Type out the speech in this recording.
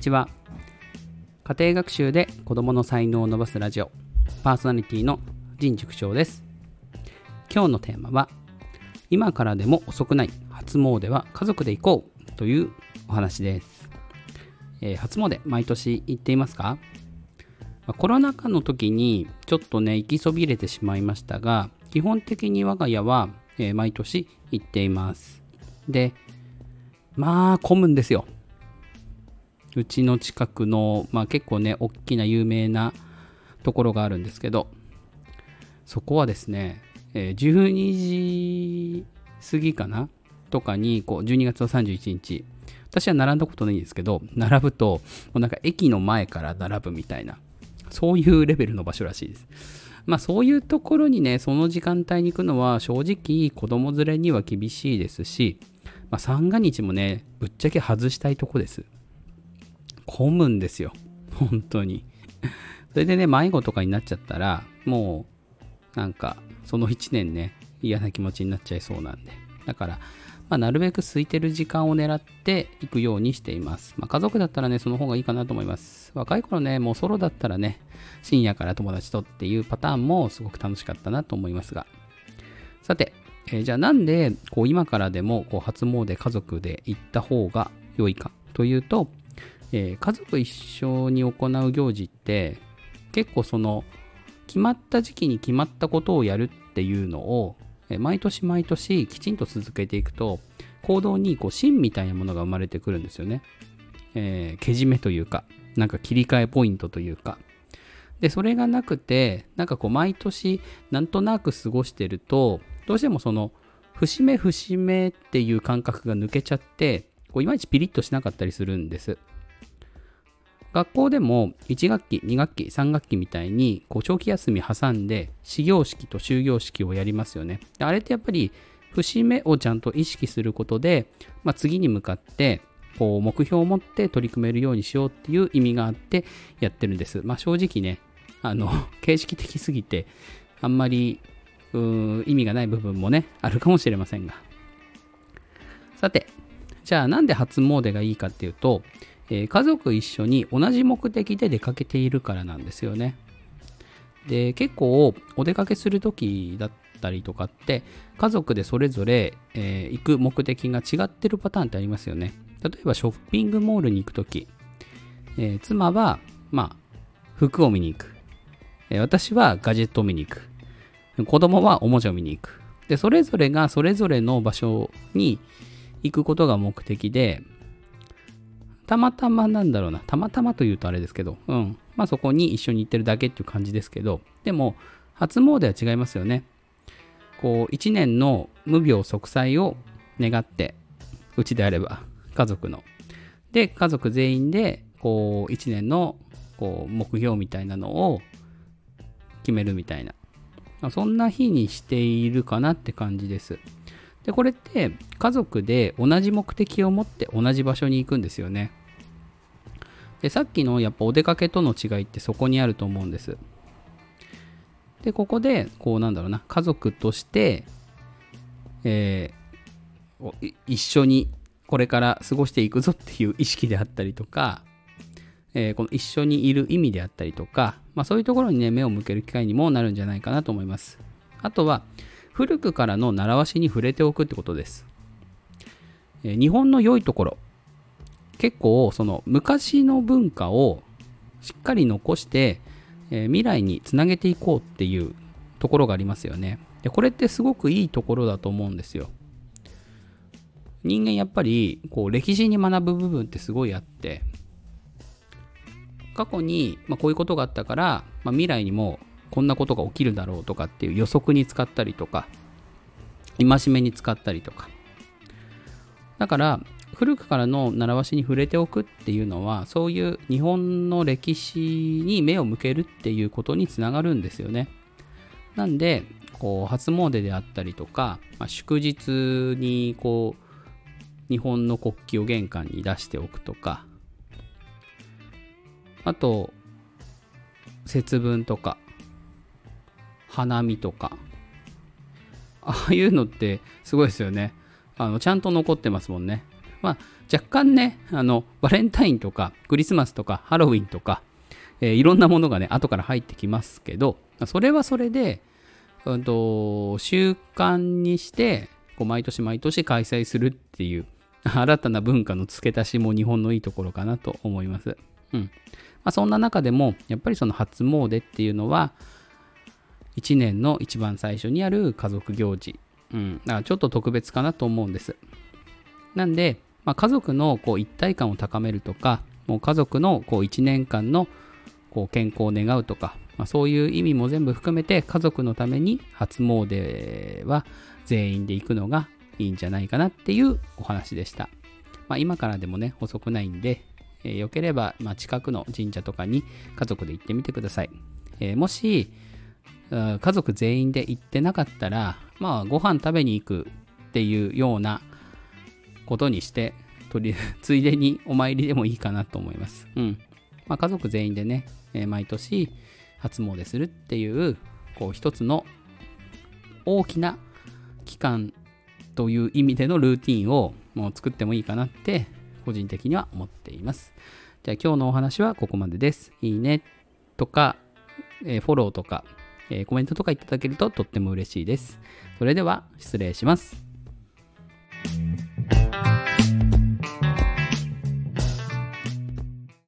ちは。家庭学習で子どもの才能を伸ばすラジオパーソナリティの陣塾長です。今日のテーマは今からでも遅くない初詣は家族で行こうというお話です、えー、初詣毎年行っていますか？コロナ禍の時にちょっとね行きそびれてしまいましたが基本的に我が家は、えー、毎年行っています。でまあ混むんですよ。うちの近くの、まあ、結構ね大きな有名なところがあるんですけどそこはですね、えー、12時過ぎかなとかにこう12月の31日私は並んだことないんですけど並ぶともうなんか駅の前から並ぶみたいなそういうレベルの場所らしいです。まあそういうところにねその時間帯に行くのは正直子供連れには厳しいですし、まあ、三が日もねぶっちゃけ外したいとこです。混むんですよ。本当に。それでね、迷子とかになっちゃったら、もう、なんか、その1年ね、嫌な気持ちになっちゃいそうなんで。だから、まあ、なるべく空いてる時間を狙っていくようにしています。まあ、家族だったらね、その方がいいかなと思います。若い頃ね、もうソロだったらね、深夜から友達とっていうパターンもすごく楽しかったなと思いますが。さて、えー、じゃあなんで、こう今からでもこう初詣家族で行った方が良いかというと、えー、家族一緒に行う行事って結構その決まった時期に決まったことをやるっていうのを、えー、毎年毎年きちんと続けていくと行動にこう芯みたいなものが生まれてくるんですよね。えー、けじめというかなんか切り替えポイントというかでそれがなくてなんかこう毎年なんとなく過ごしてるとどうしてもその節目節目っていう感覚が抜けちゃってこういまいちピリッとしなかったりするんです。学校でも1学期、2学期、3学期みたいにこう長期休み挟んで始業式と終業式をやりますよね。あれってやっぱり節目をちゃんと意識することで、まあ、次に向かってこう目標を持って取り組めるようにしようっていう意味があってやってるんです。まあ、正直ね、あの、形式的すぎてあんまり意味がない部分もね、あるかもしれませんが。さて、じゃあなんで初詣がいいかっていうと、えー、家族一緒に同じ目的で出かけているからなんですよね。で結構お出かけする時だったりとかって家族でそれぞれ、えー、行く目的が違ってるパターンってありますよね。例えばショッピングモールに行く時、えー、妻はまあ服を見に行く、えー、私はガジェットを見に行く子供はおもちゃを見に行くでそれぞれがそれぞれの場所に行くことが目的でたまたまなんだろうな、たまたまというとあれですけど、うん。まあそこに一緒に行ってるだけっていう感じですけど、でも、初詣は違いますよね。こう、一年の無病息災を願って、うちであれば、家族の。で、家族全員で、こう、一年の、こう、目標みたいなのを決めるみたいな。そんな日にしているかなって感じです。で、これって家族で同じ目的を持って同じ場所に行くんですよね。でさっきのやっぱお出かけとの違いってそこにあると思うんです。でここでこうなんだろうな家族として、えー、一緒にこれから過ごしていくぞっていう意識であったりとか、えー、この一緒にいる意味であったりとか、まあ、そういうところにね目を向ける機会にもなるんじゃないかなと思います。あとは古くからの習わしに触れておくってことです。えー、日本の良いところ結構その昔の文化をしっかり残して、えー、未来につなげていこうっていうところがありますよね。でこれってすごくいいところだと思うんですよ。人間やっぱりこう歴史に学ぶ部分ってすごいあって過去に、まあ、こういうことがあったから、まあ、未来にもこんなことが起きるだろうとかっていう予測に使ったりとか戒めに使ったりとかだから古くからの習わしに触れておくっていうのはそういう日本の歴史に目を向けるっていうことにつながるんですよね。なんでこう初詣であったりとか、まあ、祝日にこう日本の国旗を玄関に出しておくとかあと節分とか花見とかああいうのってすごいですよねあのちゃんと残ってますもんねまあ、若干ね、あの、バレンタインとか、クリスマスとか、ハロウィンとか、えー、いろんなものがね、後から入ってきますけど、それはそれで、うんと、習慣にして、こう毎年毎年開催するっていう、新たな文化の付け足しも日本のいいところかなと思います。うん。まあ、そんな中でも、やっぱりその初詣っていうのは、1年の一番最初にある家族行事。うん。だからちょっと特別かなと思うんです。なんで、まあ、家族のこう一体感を高めるとか、もう家族のこう1年間のこう健康を願うとか、まあ、そういう意味も全部含めて家族のために初詣は全員で行くのがいいんじゃないかなっていうお話でした。まあ、今からでもね、遅くないんで、えー、よければ、ま、近くの神社とかに家族で行ってみてください。えー、もし、家族全員で行ってなかったら、まあ、ご飯食べに行くっていうようなことにして、とり ついでにお参りでもいいかなと思います。うん。まあ、家族全員でね、えー、毎年初詣するっていう、こう一つの大きな期間という意味でのルーティンをもう作ってもいいかなって個人的には思っています。じゃあ今日のお話はここまでです。いいねとか、えー、フォローとか、えー、コメントとかいただけるととっても嬉しいです。それでは失礼します。